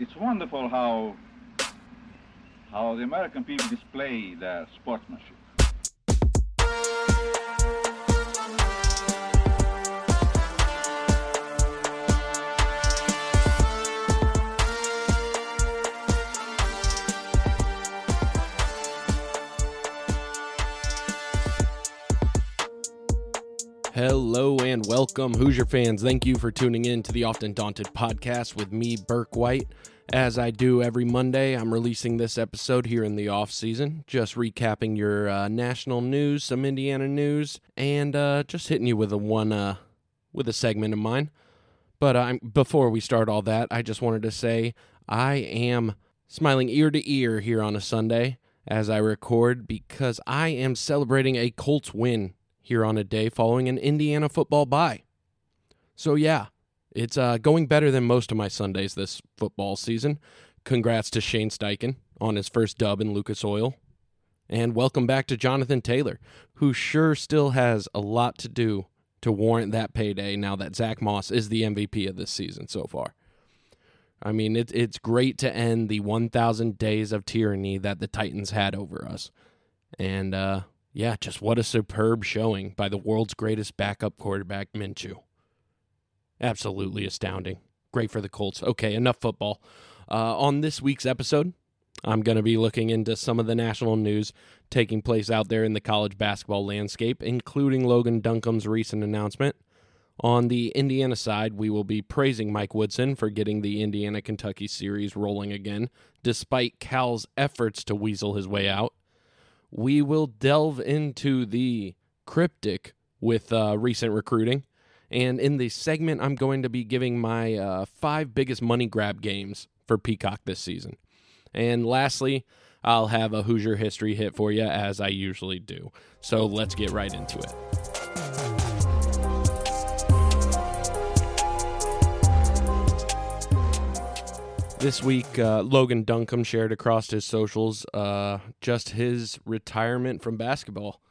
it's wonderful how how the American people display their sportsmanship. Hello and welcome, Hoosier fans. Thank you for tuning in to the Often Daunted podcast with me, Burke White. As I do every Monday, I'm releasing this episode here in the off season, just recapping your uh, national news, some Indiana news, and uh, just hitting you with a one uh, with a segment of mine. But I'm before we start all that, I just wanted to say I am smiling ear to ear here on a Sunday as I record because I am celebrating a Colts win here on a day following an Indiana football bye. So, yeah, it's uh, going better than most of my Sundays this football season. Congrats to Shane Steichen on his first dub in Lucas Oil. And welcome back to Jonathan Taylor, who sure still has a lot to do to warrant that payday now that Zach Moss is the MVP of this season so far. I mean, it, it's great to end the 1,000 days of tyranny that the Titans had over us. And uh, yeah, just what a superb showing by the world's greatest backup quarterback, Minshew. Absolutely astounding. Great for the Colts. Okay, enough football. Uh, on this week's episode, I'm going to be looking into some of the national news taking place out there in the college basketball landscape, including Logan Duncomb's recent announcement. On the Indiana side, we will be praising Mike Woodson for getting the Indiana Kentucky series rolling again, despite Cal's efforts to weasel his way out we will delve into the cryptic with uh, recent recruiting. And in the segment, I'm going to be giving my uh, five biggest money grab games for Peacock this season. And lastly, I'll have a Hoosier history hit for you as I usually do. So let's get right into it. This week, uh, Logan Duncomb shared across his socials uh, just his retirement from basketball.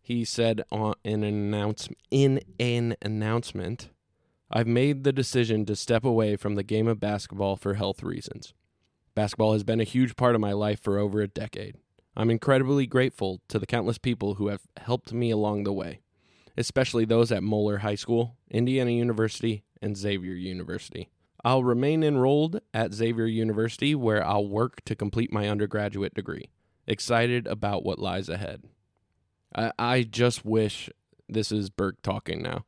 He said on an announce in an announcement, "I've made the decision to step away from the game of basketball for health reasons. Basketball has been a huge part of my life for over a decade. I'm incredibly grateful to the countless people who have helped me along the way, especially those at Moeller High School, Indiana University, and Xavier University." I'll remain enrolled at Xavier University where I'll work to complete my undergraduate degree. Excited about what lies ahead. I, I just wish this is Burke talking now.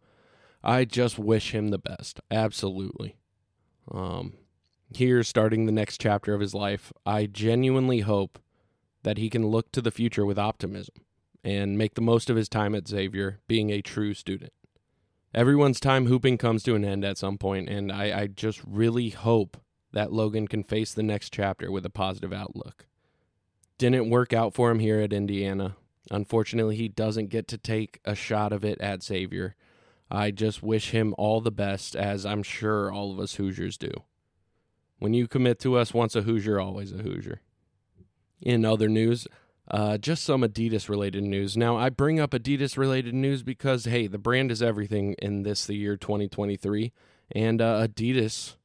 I just wish him the best. Absolutely. Um, here, starting the next chapter of his life, I genuinely hope that he can look to the future with optimism and make the most of his time at Xavier, being a true student everyone's time hooping comes to an end at some point, and I, I just really hope that Logan can face the next chapter with a positive outlook. Didn't work out for him here at Indiana. Unfortunately, he doesn't get to take a shot of it at Xavier. I just wish him all the best, as I'm sure all of us Hoosiers do. When you commit to us once a Hoosier, always a Hoosier. In other news, uh, just some Adidas related news. Now, I bring up Adidas related news because, hey, the brand is everything in this, the year 2023. And uh, Adidas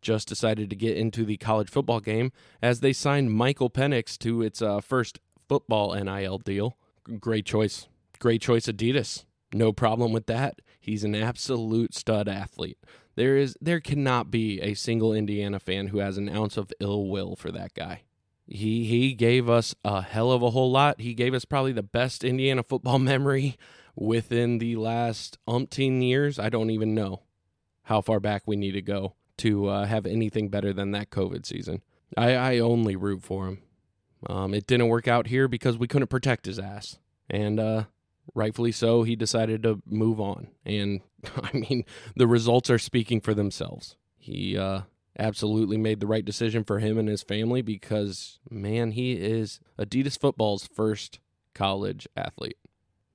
just decided to get into the college football game as they signed Michael Penix to its uh, first football NIL deal. Great choice. Great choice, Adidas. No problem with that. He's an absolute stud athlete. There is there cannot be a single Indiana fan who has an ounce of ill will for that guy. He he gave us a hell of a whole lot. He gave us probably the best Indiana football memory within the last umpteen years. I don't even know how far back we need to go to uh, have anything better than that COVID season. I, I only root for him. Um, it didn't work out here because we couldn't protect his ass, and uh, rightfully so. He decided to move on, and I mean the results are speaking for themselves. He uh, absolutely made the right decision for him and his family because, man, he is Adidas football's first college athlete.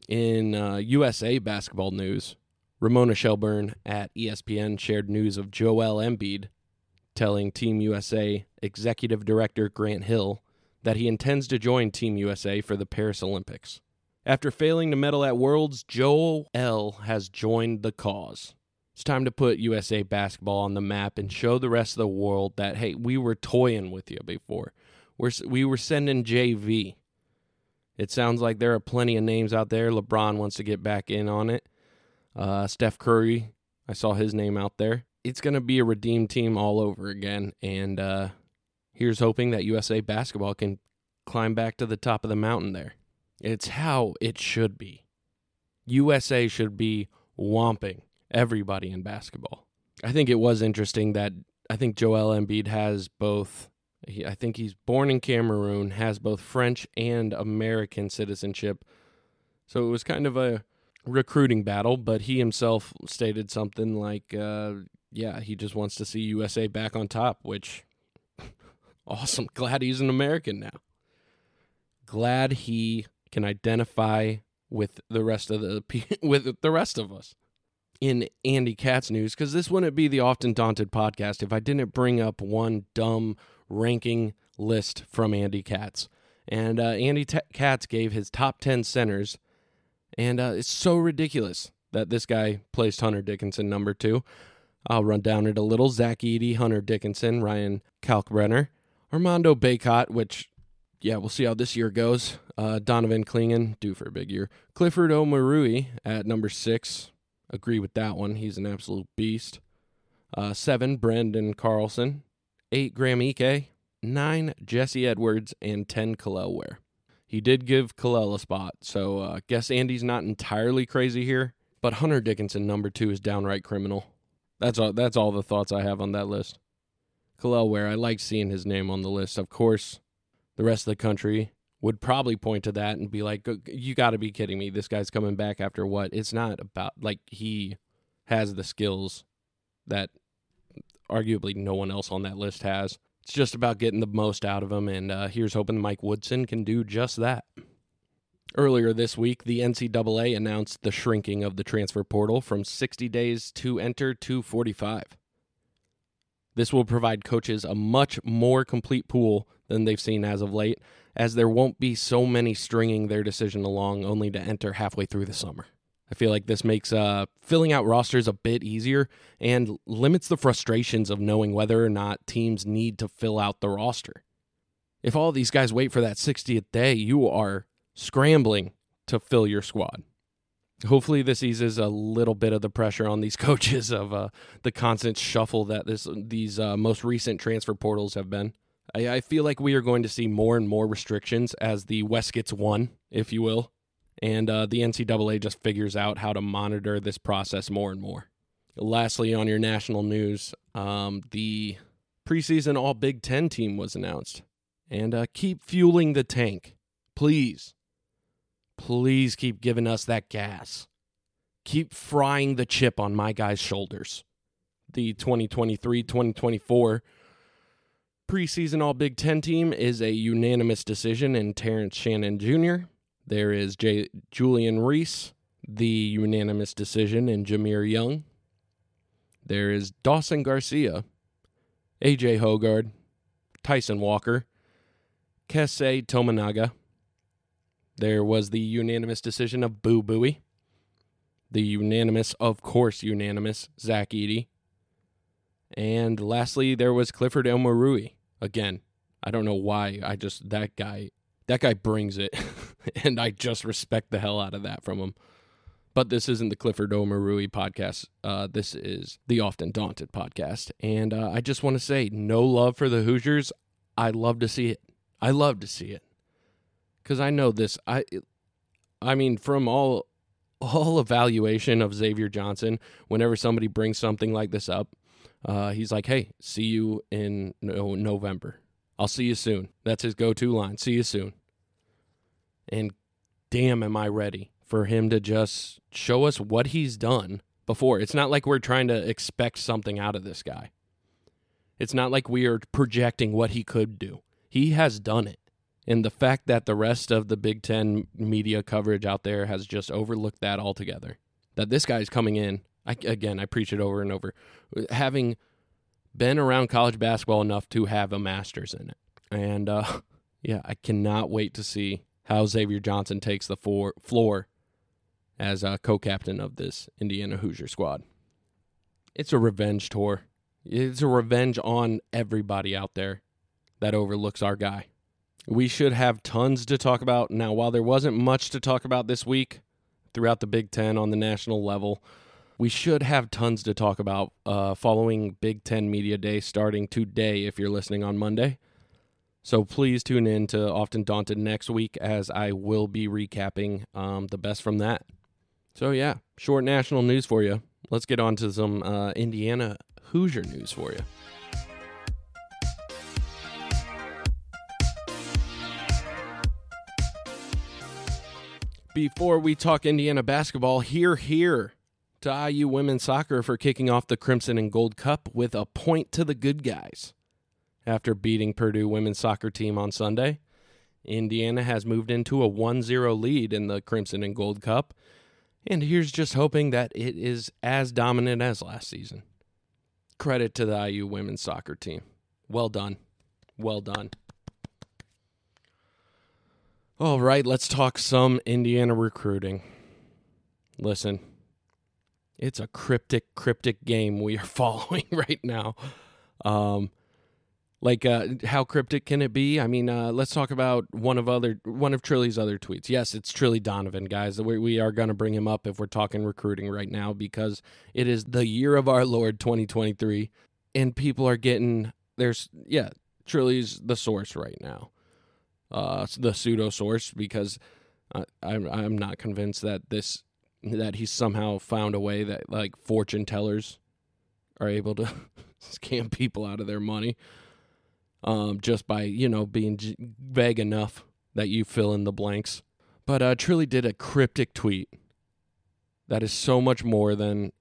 In uh, USA basketball news, Ramona Shelburne at ESPN shared news of Joel Embiid telling Team USA executive director Grant Hill that he intends to join Team USA for the Paris Olympics. After failing to medal at Worlds, Joel has joined the cause It's time to put USA basketball on the map and show the rest of the world that hey, we were toying with you before. We're we were sending JV. It sounds like there are plenty of names out there. LeBron wants to get back in on it. Uh, Steph Curry, I saw his name out there. It's going to be a redeemed team all over again. And uh, here's hoping that USA basketball can climb back to the top of the mountain there. It's how it should be. USA should be whomping everybody in basketball. I think it was interesting that I think Joel Embiid has both he, I think he's born in Cameroon, has both French and American citizenship. So it was kind of a recruiting battle, but he himself stated something like, uh, yeah, he just wants to see USA back on top, which awesome. Glad he's an American now. Glad he can identify with the rest of the with the rest of us. In Andy Katz news, because this wouldn't be the often daunted podcast if I didn't bring up one dumb ranking list from Andy Katz. And uh, Andy T- Katz gave his top 10 centers, and uh, it's so ridiculous that this guy placed Hunter Dickinson number two. I'll run down it a little. Zach Edey, Hunter Dickinson, Ryan Kalkbrenner, Armando Bacot, which, yeah, we'll see how this year goes. Uh, Donovan Clingan, due for a big year. Clifford Omoruyi at number six. Agree with that one. He's an absolute beast. Uh, seven, Branden Carlson eight Graham Ike, nine Jesse Edwards, and ten Kel'el Ware. He did give Kel'el a spot, so uh, guess Andy's not entirely crazy here. But Hunter Dickinson, number two, is downright criminal. That's all. That's all the thoughts I have on that list. Kel'el Ware, I like seeing his name on the list. Of course, the rest of the country would probably point to that and be like, "You got to be kidding me! This guy's coming back after what? It's not about like he has the skills that arguably no one else on that list has. It's just about getting the most out of him, and uh, here's hoping Mike Woodson can do just that. Earlier this week, the NCAA announced the shrinking of the transfer portal from 60 days to enter to 45. This will provide coaches a much more complete pool than they've seen as of late, as there won't be so many stringing their decision along only to enter halfway through the summer. I feel like this makes uh, filling out rosters a bit easier and limits the frustrations of knowing whether or not teams need to fill out the roster. If all these guys wait for that 60th day, you are scrambling to fill your squad. Hopefully, this eases a little bit of the pressure on these coaches of uh, the constant shuffle that this these uh, most recent transfer portals have been. I, I feel like we are going to see more and more restrictions as the West gets one, if you will and uh, the NCAA just figures out how to monitor this process more and more. Lastly, on your national news, um, the preseason All Big Ten team was announced. And uh, keep fueling the tank. Please. Please keep giving us that gas. Keep frying the chip on my guys' shoulders. The 2023 2024 preseason All Big Ten team is a unanimous decision in Terrence Shannon Jr., there is J- Julian Reese, the unanimous decision in Jahmir Young. There is Dawson Garcia, AJ Hoggard, Tyson Walker, Keisei Tominaga. There was the unanimous decision of Boo Buie. The unanimous, of course, unanimous, Zach Edey. And lastly, there was Clifford Omoruyi. Again, I don't know why. I just, that guy that guy brings it, and I just respect the hell out of that from him. But this isn't the Clifford Omoruyi podcast. Uh, this is the Often Daunted podcast, and uh, I just want to say, no love for the Hoosiers. I love to see it. I love to see it because I know this. I, I mean, from all all evaluation of Xavier Johnson, whenever somebody brings something like this up, uh, he's like, "Hey, see you in no- November. I'll see you soon." That's his go-to line. See you soon. And damn, am I ready for him to just show us what he's done before. It's not like we're trying to expect something out of this guy. It's not like we are projecting what he could do. He has done it. And the fact that the rest of the Big Ten media coverage out there has just overlooked that altogether. That this guy's coming in, I, again, I preach it over and over, having been around college basketball enough to have a master's in it. And uh, yeah, I cannot wait to see how Xavier Johnson takes the floor as a co-captain of this Indiana Hoosier squad. It's a revenge tour. It's a revenge on everybody out there that overlooks our guy. We should have tons to talk about. Now, while there wasn't much to talk about this week throughout the Big Ten on the national level, we should have tons to talk about uh, following Big Ten Media Day starting today if you're listening on Monday. So please tune in to Often Daunted next week as I will be recapping um, the best from that. So, yeah, short national news for you. Let's get on to some uh, Indiana Hoosier news for you. Before we talk Indiana basketball, here, here to IU women's soccer for kicking off the Crimson and Gold Cup with a point to the good guys. After beating Purdue women's soccer team on Sunday, Indiana has moved into a 1 0 lead in the Crimson and Gold Cup, and here's just hoping that it is as dominant as last season. Credit to the IU women's soccer team. Well done. Well done. All right, let's talk some Indiana recruiting. Listen, it's a cryptic, cryptic game we are following right now. Um, like, uh, how cryptic can it be? I mean, uh, let's talk about one of other one of Trilly's other tweets. Yes, it's Trilly Donovan, guys. We, we are going to bring him up if we're talking recruiting right now because it is the year of our Lord 2023, and people are getting there's yeah, Trilly's the source right now uh, the pseudo source because uh, I'm I'm not convinced that this that he's somehow found a way that like fortune tellers are able to scam people out of their money um, just by you know being vague enough that you fill in the blanks. But uh, Trilly did a cryptic tweet that is so much more than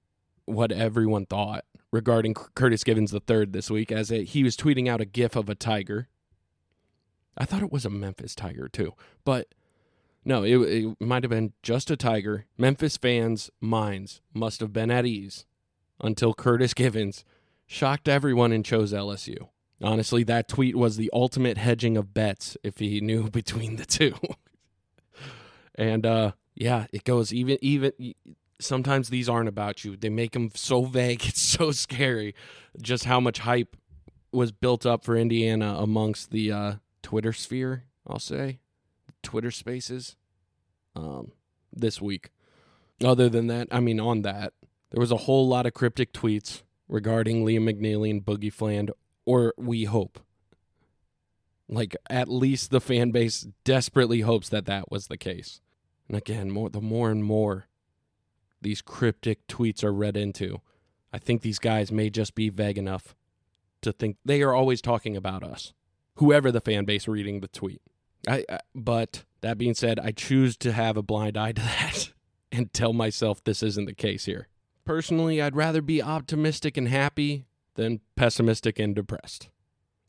what everyone thought regarding Curtis Givens III this week, as he was tweeting out a GIF of a tiger I thought it was a Memphis Tiger too, but no, it, it might have been just a Tiger. Memphis fans' minds must have been at ease until Curtis Givens shocked everyone and chose LSU. Honestly, that tweet was the ultimate hedging of bets if he knew between the two. and uh, yeah, it goes even even sometimes these aren't about you. They make them so vague, it's so scary just how much hype was built up for Indiana amongst the uh, Twitter sphere, I'll say, Twitter spaces, um, this week. Other than that, I mean, on that, there was a whole lot of cryptic tweets regarding Liam McNeeley and Boogie Fland, or we hope. Like, at least the fan base desperately hopes that that was the case. And again, more the more and more these cryptic tweets are read into, I think these guys may just be vague enough to think they are always talking about us whoever the fan base reading the tweet. I, I, but that being said, I choose to have a blind eye to that and tell myself this isn't the case here. Personally, I'd rather be optimistic and happy than pessimistic and depressed.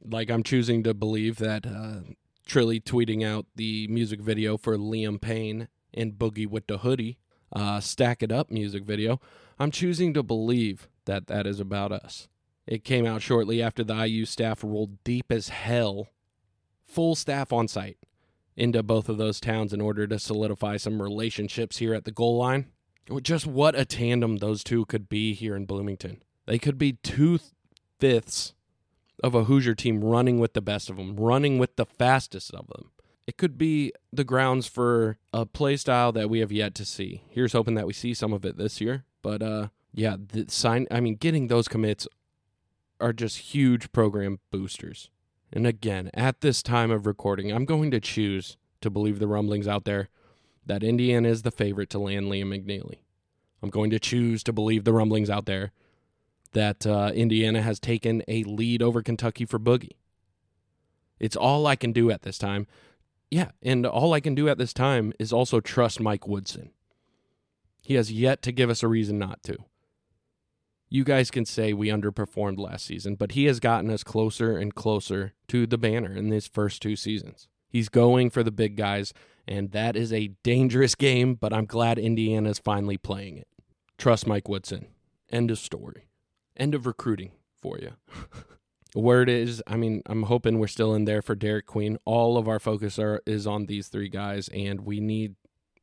Like I'm choosing to believe that uh, Trilly tweeting out the music video for Liam Payne and Boogie with the Hoodie, uh, Stack It Up music video. I'm choosing to believe that that is about us. It came out shortly after the IU staff rolled deep as hell, full staff on site, into both of those towns in order to solidify some relationships here at the goal line. Just what a tandem those two could be here in Bloomington. They could be two fifths of a Hoosier team running with the best of them, running with the fastest of them. It could be the grounds for a play style that we have yet to see. Here's hoping that we see some of it this year. But uh, yeah, the sign. I mean, getting those commits are just huge program boosters. And again, at this time of recording, I'm going to choose to believe the rumblings out there that Indiana is the favorite to land Liam McNeeley. I'm going to choose to believe the rumblings out there that uh, Indiana has taken a lead over Kentucky for Boogie. It's all I can do at this time. Yeah, and all I can do at this time is also trust Mike Woodson. He has yet to give us a reason not to you guys can say we underperformed last season, but he has gotten us closer and closer to the banner in these first two seasons. He's going for the big guys, and that is a dangerous game, but I'm glad Indiana's finally playing it. Trust Mike Woodson. End of story. End of recruiting for you. Word is, I mean, I'm hoping we're still in there for Derek Queen. All of our focus are is on these three guys, and we need,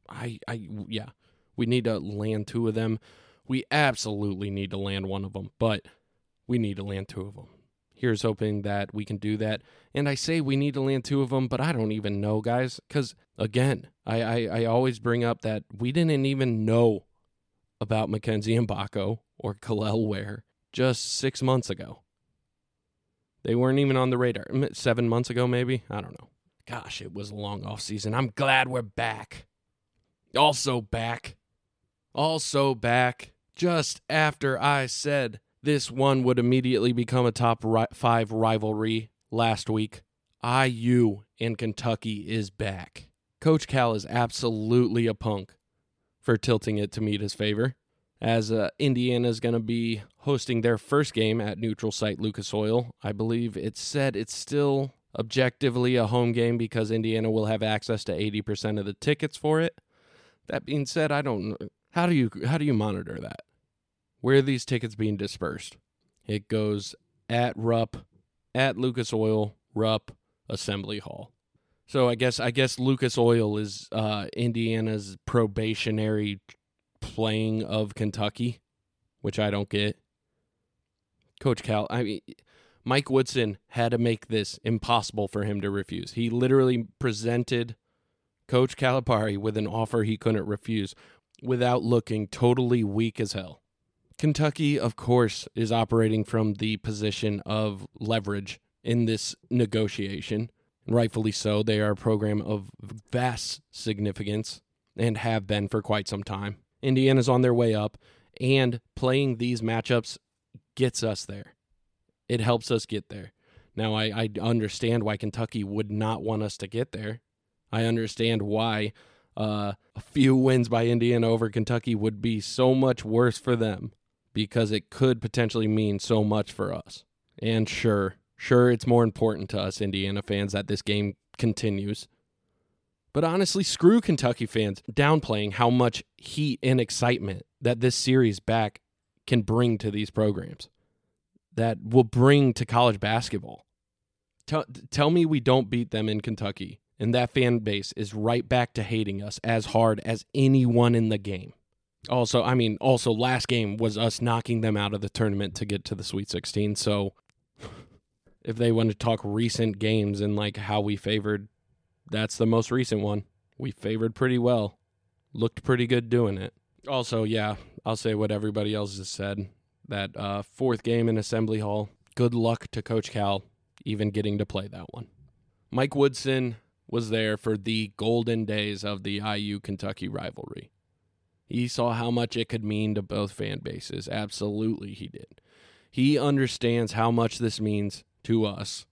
I, I, yeah, we need to land two of them We absolutely need to land one of them, but we need to land two of them. Here's hoping that we can do that. And I say we need to land two of them, but I don't even know, guys, because again, I, I, I always bring up that we didn't even know about Mackenzie Mgbako or Kel'el Ware just six months ago. They weren't even on the radar. Seven months ago, maybe? I don't know. Gosh, it was a long off season. I'm glad we're back. Also back. Also back. Just after I said this one would immediately become a top ri- five rivalry last week. IU in Kentucky is back. Coach Cal is absolutely a punk for tilting it to meet his favor, as uh, Indiana is going to be hosting their first game at neutral site Lucas Oil. I believe it's said it's still objectively a home game because Indiana will have access to 80% of the tickets for it. That being said, I don't how do you how do you monitor that? Where are these tickets being dispersed? It goes at Rupp, at Lucas Oil, Rupp, Assembly Hall. So I guess I guess Lucas Oil is uh, Indiana's probationary playing of Kentucky, which I don't get. Coach Cal, I mean, Mike Woodson had to make this impossible for him to refuse. He literally presented Coach Calipari with an offer he couldn't refuse without looking totally weak as hell. Kentucky, of course, is operating from the position of leverage in this negotiation. Rightfully so. They are a program of vast significance and have been for quite some time. Indiana's on their way up, and playing these matchups gets us there. It helps us get there. Now, I, I understand why Kentucky would not want us to get there. I understand why uh, a few wins by Indiana over Kentucky would be so much worse for them because it could potentially mean so much for us. And sure, sure, it's more important to us Indiana fans that this game continues. But honestly, screw Kentucky fans downplaying how much heat and excitement that this series back can bring to these programs, that will bring to college basketball. Tell, tell me we don't beat them in Kentucky, and that fan base is right back to hating us as hard as anyone in the game. Also, I mean, also last game was us knocking them out of the tournament to get to the Sweet 16. So if they want to talk recent games and like how we favored, that's the most recent one. We favored pretty well. Looked pretty good doing it. Also, yeah, I'll say what everybody else has said. That uh, fourth game in Assembly Hall. Good luck to Coach Cal even getting to play that one. Mike Woodson was there for the golden days of the IU Kentucky rivalry. He saw how much it could mean to both fan bases. Absolutely, he did. He understands how much this means to us.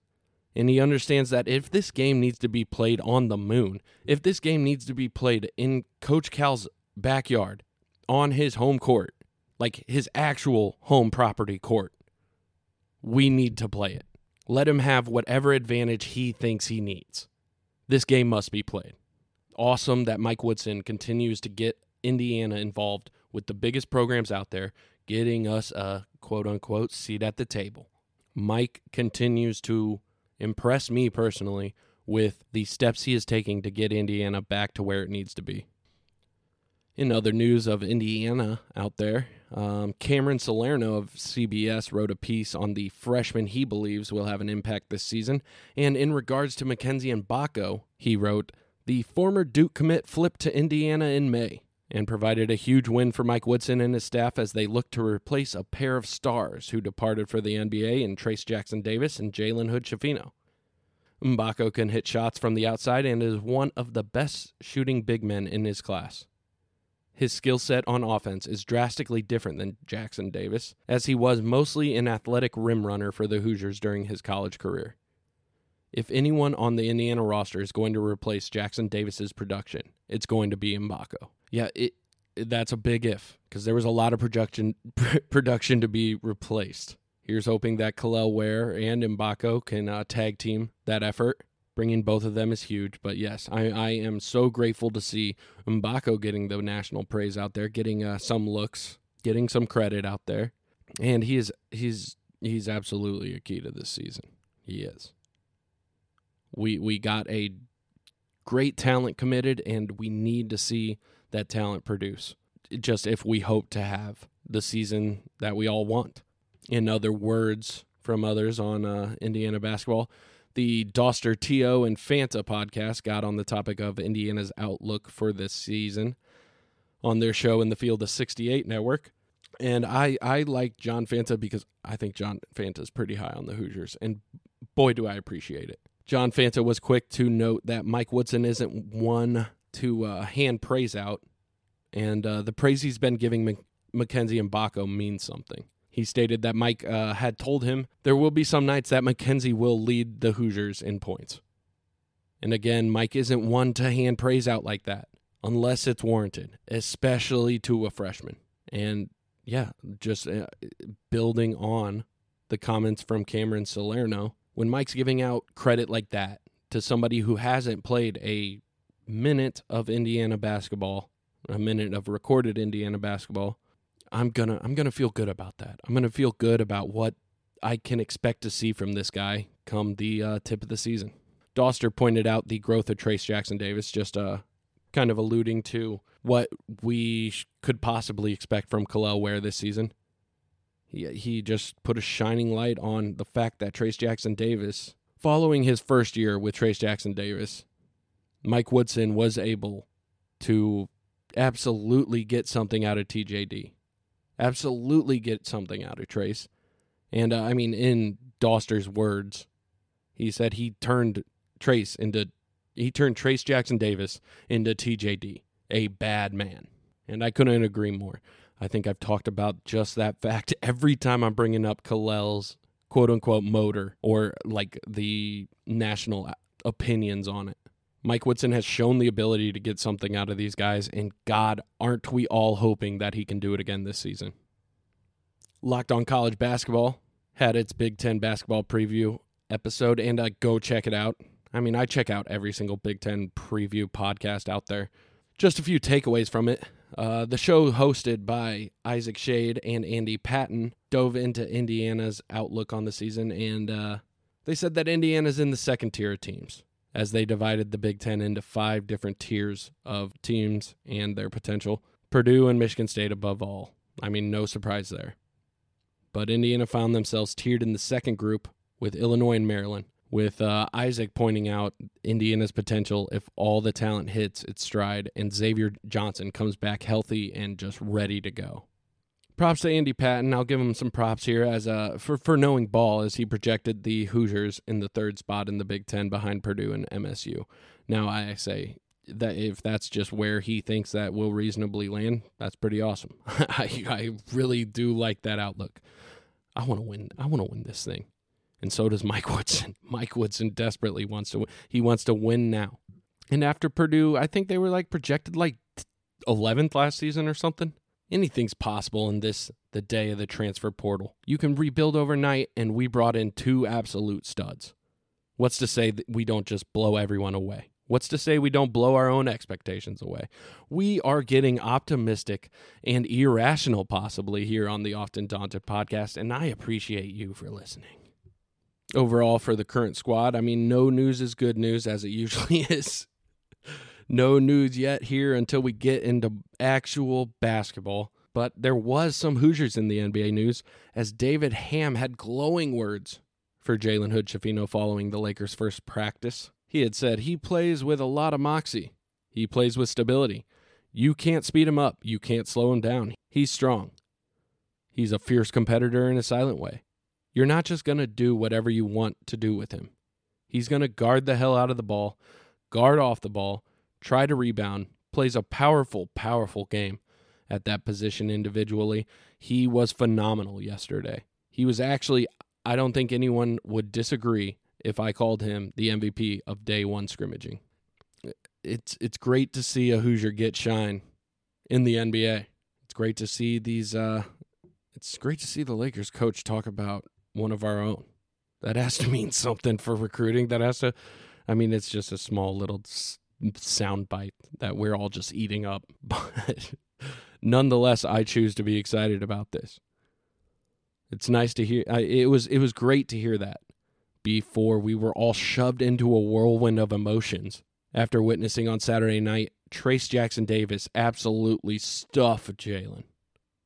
And he understands that if this game needs to be played on the moon, if this game needs to be played in Coach Cal's backyard, on his home court, like his actual home property court, we need to play it. Let him have whatever advantage he thinks he needs. This game must be played. Awesome that Mike Woodson continues to get Indiana involved with the biggest programs out there, getting us a quote unquote seat at the table. Mike continues to impress me personally with the steps he is taking to get Indiana back to where it needs to be. In other news of Indiana out there, um, Cameron Salerno of CBS wrote a piece on the freshman he believes will have an impact this season. And in regards to Mackenzie Mgbako, he wrote, The former Duke commit flipped to Indiana in May and provided a huge win for Mike Woodson and his staff as they look to replace a pair of stars who departed for the NBA in Trace Jackson Davis and Jalen Hood Schifino. Mgbako can hit shots from the outside and is one of the best shooting big men in his class. His skill set on offense is drastically different than Jackson Davis, as he was mostly an athletic rim runner for the Hoosiers during his college career. If anyone on the Indiana roster is going to replace Jackson Davis's production, it's going to be Mgbako. Yeah, it, that's a big if because there was a lot of production production to be replaced. Here's hoping that Kel'el Ware and Mgbako can uh, tag team that effort. Bringing both of them is huge. But yes, I, I am so grateful to see Mgbako getting the national praise out there, getting uh, some looks, getting some credit out there, and he is he's he's absolutely a key to this season. He is. We we got a great talent committed, and we need to see that talent produce. Just if we hope to have the season that we all want. In other words from others on uh, Indiana basketball, the Dauster T.O. and Fanta podcast got on the topic of Indiana's outlook for this season on their show in the Field of 68 network. And I, I like John Fanta because I think John Fanta is pretty high on the Hoosiers. And boy, do I appreciate it. John Fanta was quick to note that Mike Woodson isn't one to uh, hand praise out. And uh, the praise he's been giving Mc- and Mgbako means something. He stated that Mike uh, had told him there will be some nights that Mackenzie will lead the Hoosiers in points. And again, Mike isn't one to hand praise out like that unless it's warranted, especially to a freshman. And yeah, just uh, building on the comments from Cameron Salerno, when Mike's giving out credit like that to somebody who hasn't played a minute of Indiana basketball, a minute of recorded Indiana basketball, I'm gonna I'm gonna feel good about that. I'm gonna feel good about what I can expect to see from this guy come the uh, tip of the season. Dauster pointed out the growth of Trace Jackson Davis, just uh, kind of alluding to what we could possibly expect from Kel'el Ware this season. He he just put a shining light on the fact that Trace Jackson Davis, following his first year with Trace Jackson Davis, Mike Woodson was able to absolutely get something out of TJD absolutely get something out of Trace. And uh, I mean, in Dauster's words, he said he turned Trace into he turned Trace Jackson Davis into TJD, a bad man. And I couldn't agree more. I think I've talked about just that fact every time I'm bringing up Kel'el's quote unquote motor or like the national opinions on it. Mike Woodson has shown the ability to get something out of these guys, and God, aren't we all hoping that he can do it again this season? Locked on College Basketball had its Big Ten basketball preview episode, and uh, go check it out. I mean, I check out every single Big Ten preview podcast out there. Just a few takeaways from it. Uh, the show, hosted by Isaac Schade and Andy Patton, dove into Indiana's outlook on the season, and uh, they said that Indiana's in the second tier of teams as they divided the Big Ten into five different tiers of teams and their potential. Purdue and Michigan State above all. I mean, no surprise there. But Indiana found themselves tiered in the second group with Illinois and Maryland, with uh, Isaac pointing out Indiana's potential if all the talent hits its stride and Xavier Johnson comes back healthy and just ready to go props to Andy Patton. I'll give him some props here as uh, for for knowing ball as he projected the Hoosiers in the third spot in the Big Ten behind Purdue and MSU. Now I say that if that's just where he thinks that will reasonably land, that's pretty awesome. I I really do like that outlook. I want to win. I want to win this thing, and so does Mike Woodson. Mike Woodson desperately wants to. He wants to win now. And after Purdue, I think they were like projected like 11th last season or something. Anything's possible in this, the day of the transfer portal. You can rebuild overnight, and we brought in two absolute studs. What's to say that we don't just blow everyone away? What's to say we don't blow our own expectations away? We are getting optimistic and irrational, possibly, here on the Often Daunted podcast, and I appreciate you for listening. Overall, for the current squad, I mean, no news is good news, as it usually is no news yet here until we get into actual basketball. But there was some Hoosiers in the NBA news as Darvin Ham had glowing words for Jalen Hood Schifino following the Lakers' first practice. He had said he plays with a lot of moxie. He plays with stability. You can't speed him up. You can't slow him down. He's strong. He's a fierce competitor in a silent way. You're not just going to do whatever you want to do with him. He's going to guard the hell out of the ball, guard off the ball, try to rebound, plays a powerful, powerful game at that position individually. He was phenomenal yesterday. He was actually, I don't think anyone would disagree if I called him the MVP of day one scrimmaging. It's it's great to see a Hoosier get shine in the NBA. It's great to see these. Uh, it's great to see the Lakers coach talk about one of our own. That has to mean something for recruiting. That has to. I mean, it's just a small little soundbite that we're all just eating up. But nonetheless, I choose to be excited about this. It's nice to hear. it was it was great to hear that before we were all shoved into a whirlwind of emotions after witnessing on Saturday night Trace Jackson Davis absolutely stuff Jalen.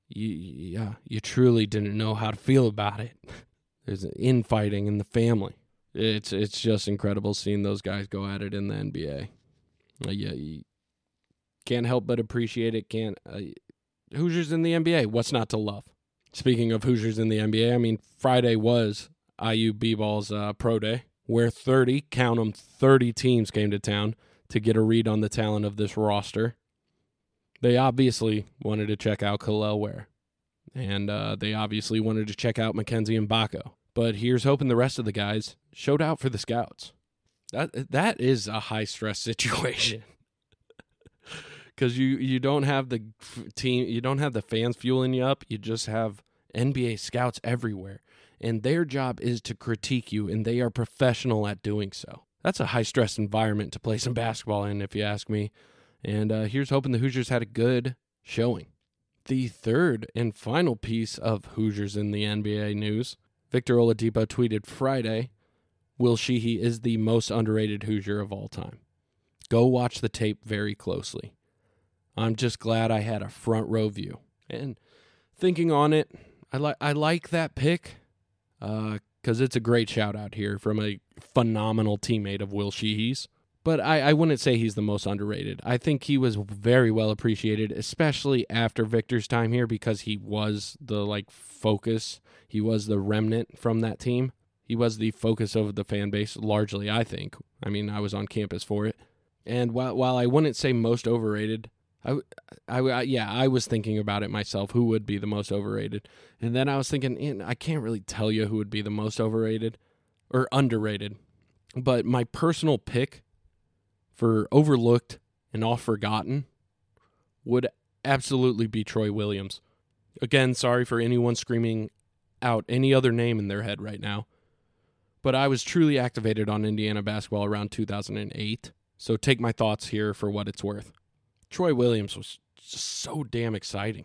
yeah, you truly didn't know how to feel about it. There's infighting in the family. It's it's just incredible seeing those guys go at it in the NBA. Uh, yeah, you can't help but appreciate it. Can't uh, Hoosiers in the NBA? What's not to love? Speaking of Hoosiers in the NBA, I mean Friday was IU B-ball's uh, pro day, where 30, count them, 30 teams came to town to get a read on the talent of this roster. They obviously wanted to check out Kel'el Ware, and uh, they obviously wanted to check out Mackenzie Mgbako. But here's hoping the rest of the guys showed out for the scouts. That that is a high stress situation. Cuz you you don't have the team you don't have the fans fueling you up, you just have NBA scouts everywhere and their job is to critique you and they are professional at doing so. That's a high stress environment to play some basketball in if you ask me. And uh, here's hoping the Hoosiers had a good showing. The third and final piece of Hoosiers in the NBA news Victor Oladipo tweeted Friday, Will Sheehey is the most underrated Hoosier of all time. Go watch the tape very closely. I'm just glad I had a front row view. And thinking on it, I like I like that pick because uh, it's a great shout out here from a phenomenal teammate of Will Sheehey's. But I, I wouldn't say he's the most underrated. I think he was very well appreciated, especially after Victor's time here, because he was the like focus he was the remnant from that team. He was the focus of the fan base largely, I think. I mean, I was on campus for it. And while while I wouldn't say most overrated, I, I, I, yeah, I was thinking about it myself. Who would be the most overrated? And then I was thinking, I can't really tell you who would be the most overrated or underrated. But my personal pick for overlooked and off forgotten would absolutely be Troy Williams. Again, sorry for anyone screaming out any other name in their head right now. But I was truly activated on Indiana basketball around 2008. So take my thoughts here for what it's worth. Troy Williams was just so damn exciting.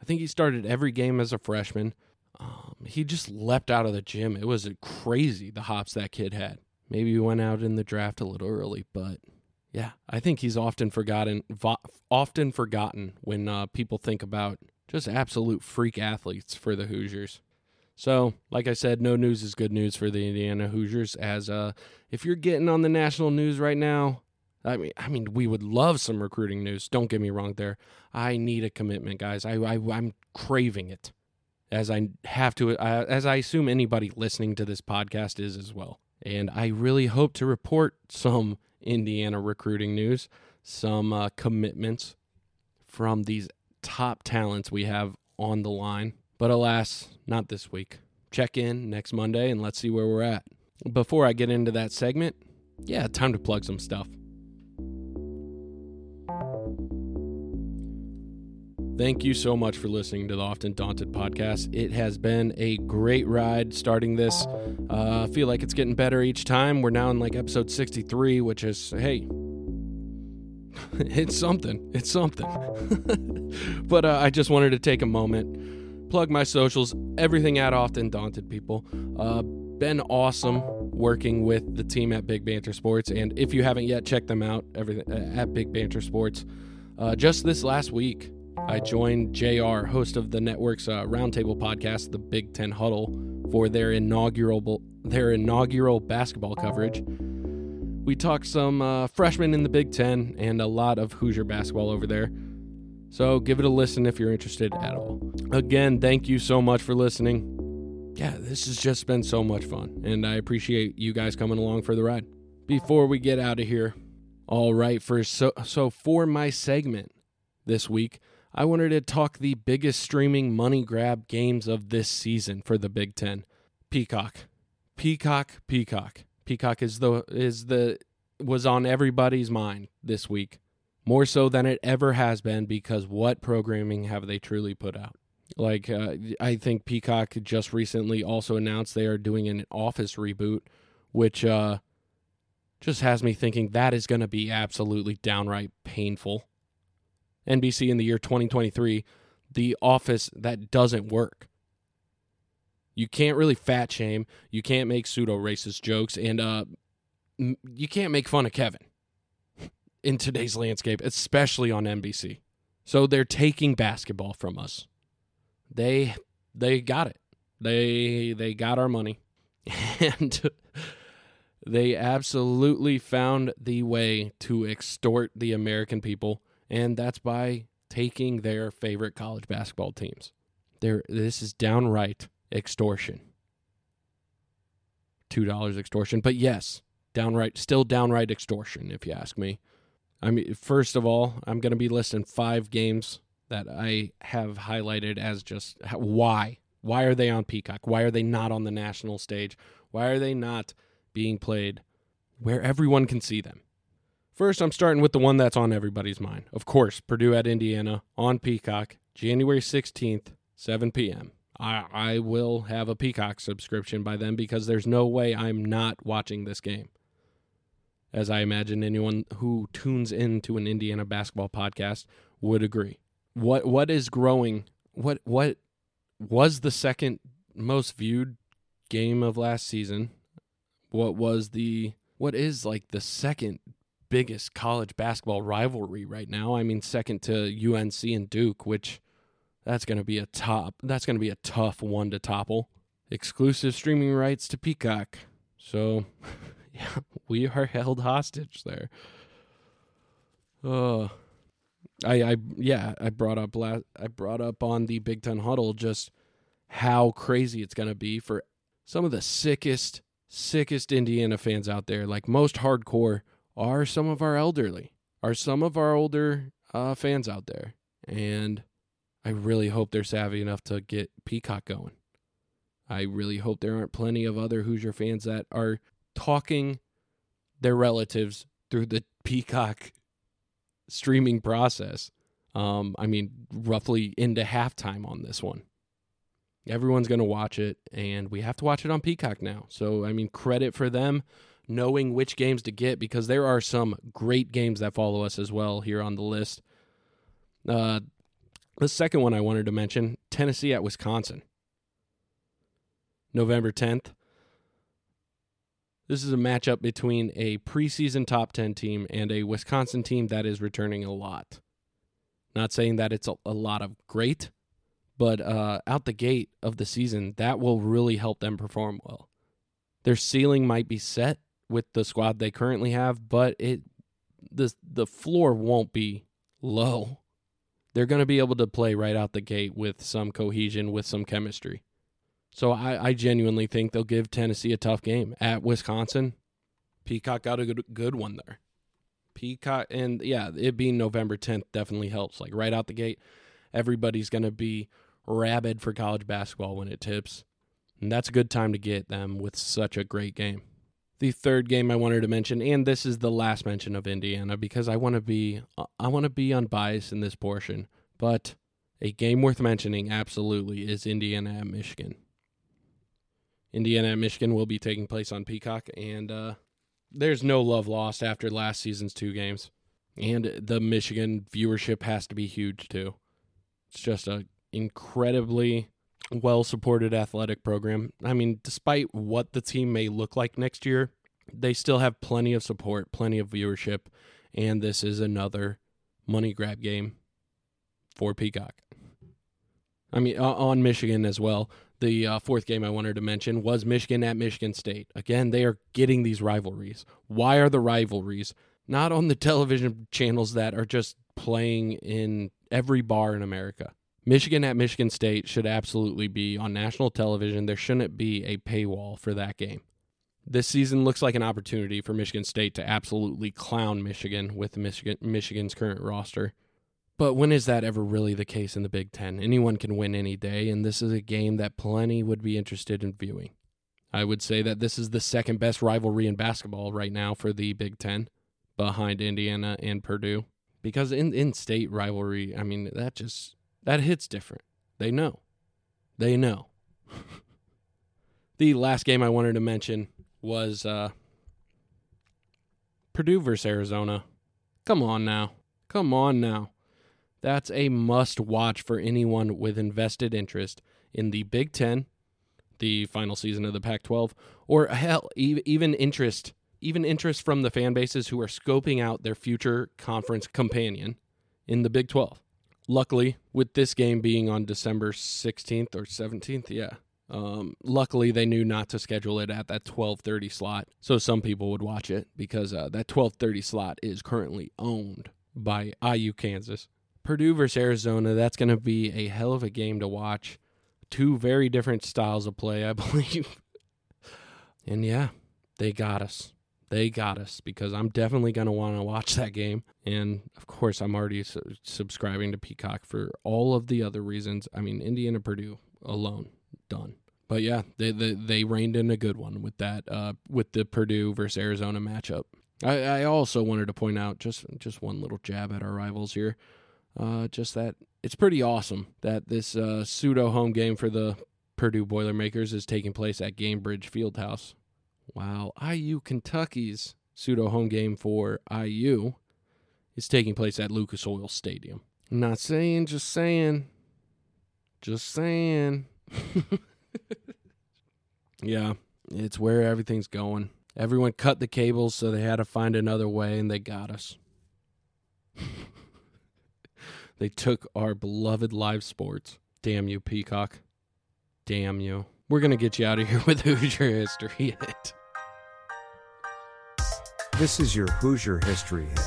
I think he started every game as a freshman. Um, he just leapt out of the gym. It was crazy the hops that kid had. Maybe he went out in the draft a little early, but yeah, I think he's often forgotten. Vo- often forgotten when uh, people think about just absolute freak athletes for the Hoosiers. So, like I said, no news is good news for the Indiana Hoosiers. As uh, if you're getting on the national news right now, I mean, I mean, we would love some recruiting news. Don't get me wrong. There, I need a commitment, guys. I, I I'm craving it, as I have to, uh, as I assume anybody listening to this podcast is as well. And I really hope to report some Indiana recruiting news, some uh, commitments from these top talents we have on the line. But alas, not this week. Check in next Monday and let's see where we're at. Before I get into that segment, yeah, time to plug some stuff. Thank you so much for listening to the Often Daunted podcast. It has been a great ride starting this. Uh, I feel like it's getting better each time. We're now in like episode 63, which is, hey, it's something. It's something. but uh, I just wanted to take a moment plug my socials, everything at Often Daunted people. Uh, been awesome working with the team at Big Banter Sports, and if you haven't yet, check them out. Everything uh, at Big Banter Sports. Uh, just this last week, I joined JR, host of the network's uh, roundtable podcast, the Big Ten Huddle, for their inaugural their inaugural basketball coverage. We talked some uh, freshmen in the Big Ten and a lot of Hoosier basketball over there. So give it a listen if you're interested at all. Again, thank you so much for listening. Yeah, this has just been so much fun, and I appreciate you guys coming along for the ride. Before we get out of here, all right, for so so for my segment this week, I wanted to talk the biggest streaming money grab games of this season for the Big 10. Peacock. Peacock, Peacock. Peacock is the is the was on everybody's mind this week more so than it ever has been because what programming have they truly put out? Like, uh, I think Peacock just recently also announced they are doing an Office reboot, which uh, just has me thinking that is going to be absolutely downright painful. NBC in the year 2023, The Office that doesn't work. You can't really fat shame. You can't make pseudo racist jokes, and uh, you can't make fun of Kevin in today's landscape, especially on NBC. So they're taking basketball from us. they they got it. They they got our money. And they absolutely found the way to extort the American people, and that's by taking their favorite college basketball teams. There this is downright extortion. $2 extortion, but yes, downright still downright extortion if you ask me. I mean, first of all, I'm going to be listing five games that I have highlighted as just why. Why are they on Peacock? Why are they not on the national stage? Why are they not being played where everyone can see them? First, I'm starting with the one that's on everybody's mind. Of course, Purdue at Indiana on Peacock, January 16th, 7 p.m. I, I will have a Peacock subscription by then because there's no way I'm not watching this game. As I imagine anyone who tunes into an Indiana basketball podcast would agree. What what is growing? What what was the second most viewed game of last season? What was the what is like the second biggest college basketball rivalry right now? I mean, second to UNC and Duke, which that's going to be a top. That's going to be a tough one to topple. Exclusive streaming rights to Peacock. So, yeah, we are held hostage there. Uh I I yeah, I brought up la- I brought up on the Big 10 huddle just how crazy it's going to be for some of the sickest sickest Indiana fans out there. Like most hardcore are some of our elderly. Are some of our older uh, fans out there. And I really hope they're savvy enough to get Peacock going. I really hope there aren't plenty of other Hoosier fans that are talking their relatives through the Peacock streaming process. Um, I mean, roughly into halftime on this one. Everyone's going to watch it, and we have to watch it on Peacock now. So, I mean, credit for them knowing which games to get because there are some great games that follow us as well here on the list. Uh, the second one I wanted to mention Tennessee at Wisconsin. November 10th. This is a matchup between a preseason top 10 team and a Wisconsin team that is returning a lot. Not saying that it's a, a lot of great, but uh, out the gate of the season, that will really help them perform well. Their ceiling might be set with the squad they currently have, but it the the floor won't be low they're going to be able to play right out the gate with some cohesion, with some chemistry. So I, I genuinely think they'll give Tennessee a tough game at Wisconsin. Peacock got a good, good one there. Peacock, and yeah, it being November 10th definitely helps. Like right out the gate, everybody's going to be rabid for college basketball when it tips. And that's a good time to get them with such a great game the third game I wanted to mention, and this is the last mention of Indiana because I want to be I want to be unbiased in this portion, but a game worth mentioning absolutely is Indiana at Michigan. Indiana at Michigan will be taking place on Peacock, and uh, there's no love lost after last season's two games, and the Michigan viewership has to be huge too. It's just a incredibly well supported athletic program. I mean, despite what the team may look like next year, they still have plenty of support, plenty of viewership, and this is another money grab game for Peacock. I mean, on Michigan as well. The uh, fourth game I wanted to mention was Michigan at Michigan State. Again, they are getting these rivalries. Why are the rivalries not on the television channels that are just playing in every bar in America? Michigan at Michigan State should absolutely be on national television. There shouldn't be a paywall for that game. This season looks like an opportunity for Michigan State to absolutely clown Michigan with Michigan Michigan's current roster. But when is that ever really the case in the Big Ten? Anyone can win any day, and this is a game that plenty would be interested in viewing. I would say that this is the second best rivalry in basketball right now for the Big Ten, behind Indiana and Purdue. Because in in state rivalry, I mean that just that hits different. They know. They know. the last game I wanted to mention was uh, Purdue versus Arizona. Come on now. Come on now. That's a must watch for anyone with invested interest in the Big Ten, the final season of the Pac 12, or hell, even interest. Even interest from the fan bases who are scoping out their future conference companion in the Big 12 Luckily, with this game being on December 16th or 17th, yeah. Um, luckily, they knew not to schedule it at that 12:30 slot, so some people would watch it because uh, that 12:30 slot is currently owned by IU Kansas. Purdue versus Arizona, that's going to be a hell of a game to watch. Two very different styles of play, I believe. and yeah, they got us. They got us because I'm definitely going to want to watch that game. And of course, I'm already su- subscribing to Peacock for all of the other reasons. I mean, Indiana Purdue alone, done. But yeah, they they, they reined in a good one with that uh, with the Purdue versus Arizona matchup. I, I also wanted to point out just just one little jab at our rivals here. Uh, just that it's pretty awesome that this uh, pseudo home game for the Purdue Boilermakers is taking place at Gainbridge Fieldhouse. Wow, IU Kentucky's pseudo home game for IU is taking place at Lucas Oil Stadium. I'm not saying, just saying, just saying. yeah, it's where everything's going. Everyone cut the cables, so they had to find another way, and they got us. they took our beloved live sports. Damn you, Peacock. Damn you. We're going to get you out of here with Hoosier History Hit. This is your Hoosier History Hit.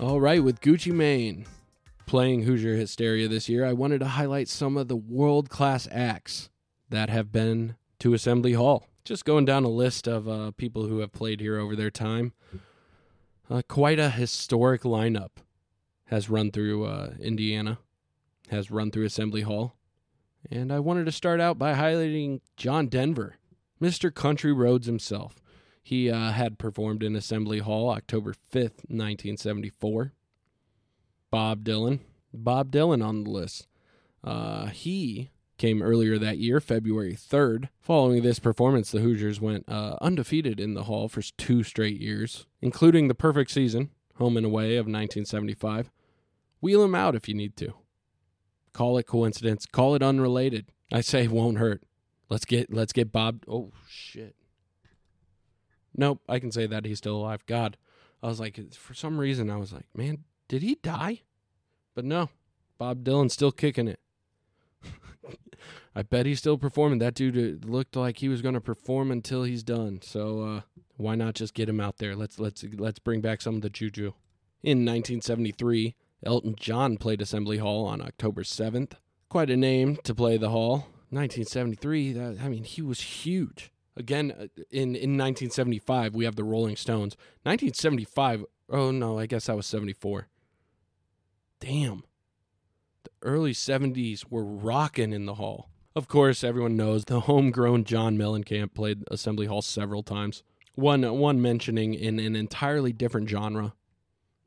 All right, with Gucci Mane playing Hoosier Hysteria this year, I wanted to highlight some of the world class acts that have been to Assembly Hall. Just going down a list of uh, people who have played here over their time. Uh, quite a historic lineup has run through uh, Indiana, has run through Assembly Hall. And I wanted to start out by highlighting John Denver, Mr. Country Roads himself. He uh, had performed in Assembly Hall October 5th, 1974. Bob Dylan. Bob Dylan on the list. Uh, he came earlier that year, February 3rd. Following this performance, the Hoosiers went uh, undefeated in the Hall for two straight years, including the perfect season, home and away, of 1975. Wheel him out if you need to. Call it coincidence. Call it unrelated. I say won't hurt. Let's get let's get Bob. Oh shit. Nope, I can say that he's still alive. God, I was like, for some reason, I was like, man, did he die? But no, Bob Dylan's still kicking it. I bet he's still performing. That dude looked like he was going to perform until he's done. So uh, why not just get him out there? Let's let's let's bring back some of the juju. In 1973, Elton John played Assembly Hall on October 7th. Quite a name to play the hall. 1973, that, I mean, he was huge. Again, uh, in, in 1975, we have the Rolling Stones. 1975, oh no, I guess that was 74. Damn. The early 70s were rocking in the hall. Of course, everyone knows the homegrown John Mellencamp played Assembly Hall several times. One, one mentioning in an entirely different genre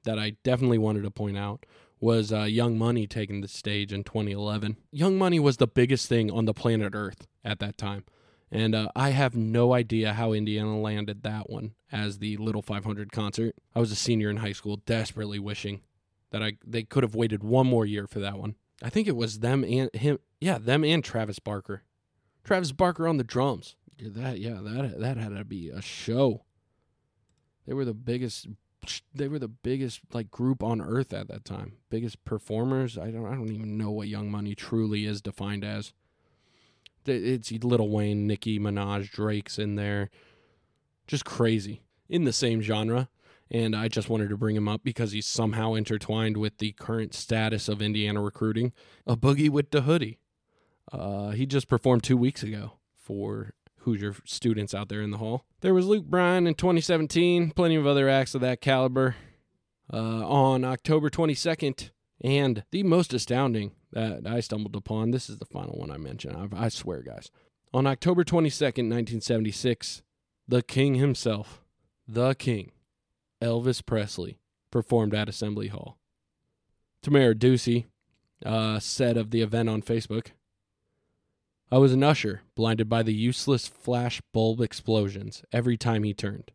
that I definitely wanted to point out was uh, Young Money taking the stage in 2011. Young Money was the biggest thing on the planet Earth at that time. And uh, I have no idea how Indiana landed that one as the Little 500 concert. I was a senior in high school, desperately wishing that I they could have waited one more year for that one. I think it was them and him, yeah, them and Travis Barker. Travis Barker on the drums. That yeah, that that had to be a show. They were the biggest they were the biggest like group on earth at that time. Biggest performers. I don't I don't even know what Young Money truly is defined as. It's Lil Wayne, Nicki Minaj, Drake's in there. Just crazy. In the same genre. And I just wanted to bring him up because he's somehow intertwined with the current status of Indiana recruiting. A boogie with the hoodie. Uh, he just performed two weeks ago for Hoosier students out there in the hall. There was Luke Bryan in 2017, plenty of other acts of that caliber. Uh, on October 22nd, and the most astounding that I stumbled upon, this is the final one I mentioned. I, I swear, guys. On October 22nd, 1976, the King himself, the King, Elvis Presley, performed at Assembly Hall. Tamara Ducey uh, said of the event on Facebook, I was an usher, blinded by the useless flash bulb explosions every time he turned.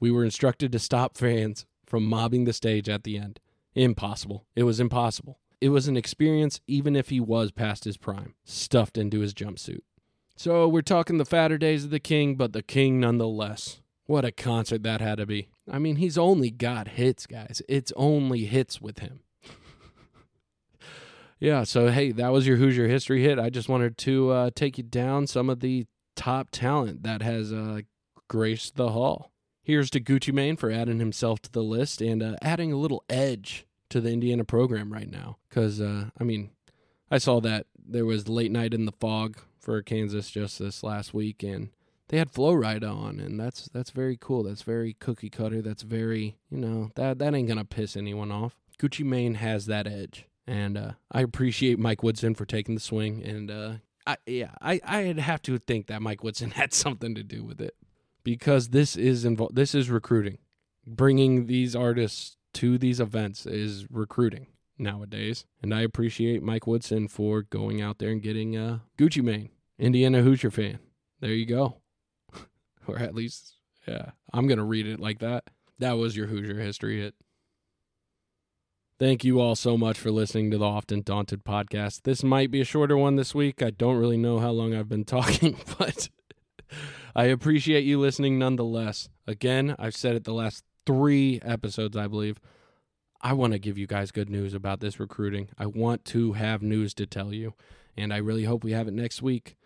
We were instructed to stop fans from mobbing the stage at the end. Impossible. It was impossible. It was an experience even if he was past his prime, stuffed into his jumpsuit. So we're talking the fatter days of the king, but the king nonetheless. What a concert that had to be. I mean, he's only got hits, guys. It's only hits with him. Yeah, so hey, that was your Hoosier history hit. I just wanted to uh, take you down some of the top talent that has uh, graced the hall. Here's to Gucci Mane for adding himself to the list and uh, adding a little edge to the Indiana program right now. Because, uh, I mean, I saw that there was late night in the Phog for Kansas just this last week, and they had Flo Rida on, and that's that's very cool. That's very cookie cutter. That's very you know that that ain't gonna piss anyone off. Gucci Mane has that edge, and uh, I appreciate Mike Woodson for taking the swing. And uh, I yeah, I I'd have to think that Mike Woodson had something to do with it because this is. This is recruiting. Bringing these artists to these events is recruiting nowadays. And I appreciate Mike Woodson for going out there and getting Gucci Mane, Indiana Hoosier fan. There you go. or at least, yeah, I'm going to read it like that. That was your Hoosier history hit. Thank you all so much for listening to the Often Daunted podcast. This might be a shorter one this week. I don't really know how long I've been talking, but I appreciate you listening nonetheless. Again, I've said it the last three episodes, I believe. I want to give you guys good news about this recruiting. I want to have news to tell you, and I really hope we have it next week.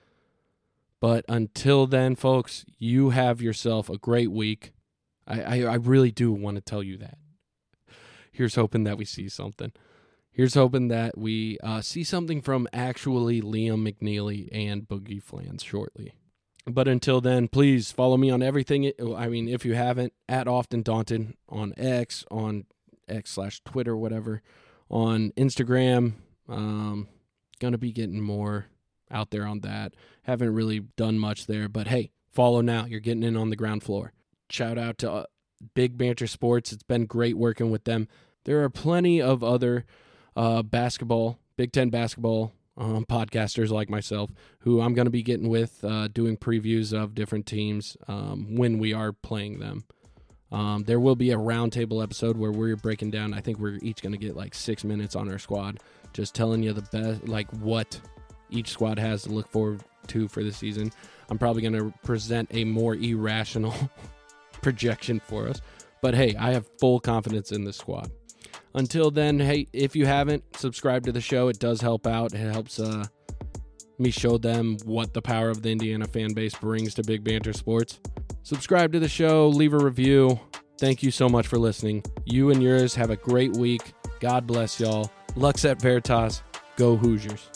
But until then, folks, you have yourself a great week. I, I, I really do want to tell you that. Here's hoping that we see something. Here's hoping that we uh, see something from actually Liam McNeeley and Boogie Fland shortly. But until then, please follow me on everything. I mean, if you haven't, at Often Daunted on X, on X slash Twitter, whatever, on Instagram. Um, gonna be getting more out there on that. Haven't really done much there, but hey, follow now. You're getting in on the ground floor. Shout out to uh, Big Banter Sports. It's been great working with them. There are plenty of other uh, basketball, Big Ten basketball um, podcasters like myself who I'm going to be getting with, uh, doing previews of different teams um, when we are playing them. Um, there will be a roundtable episode where we're breaking down. I think we're each going to get like six minutes on our squad, just telling you the best, like what each squad has to look forward to for the season. I'm probably going to present a more irrational projection for us, but hey, I have full confidence in the squad. Until then, hey, if you haven't subscribed to the show, it does help out. It helps uh, me show them what the power of the Indiana fan base brings to Big Banter Sports subscribe to the show, leave a review. Thank you so much for listening. You and yours have a great week. God bless y'all. Lux et Veritas. Go Hoosiers.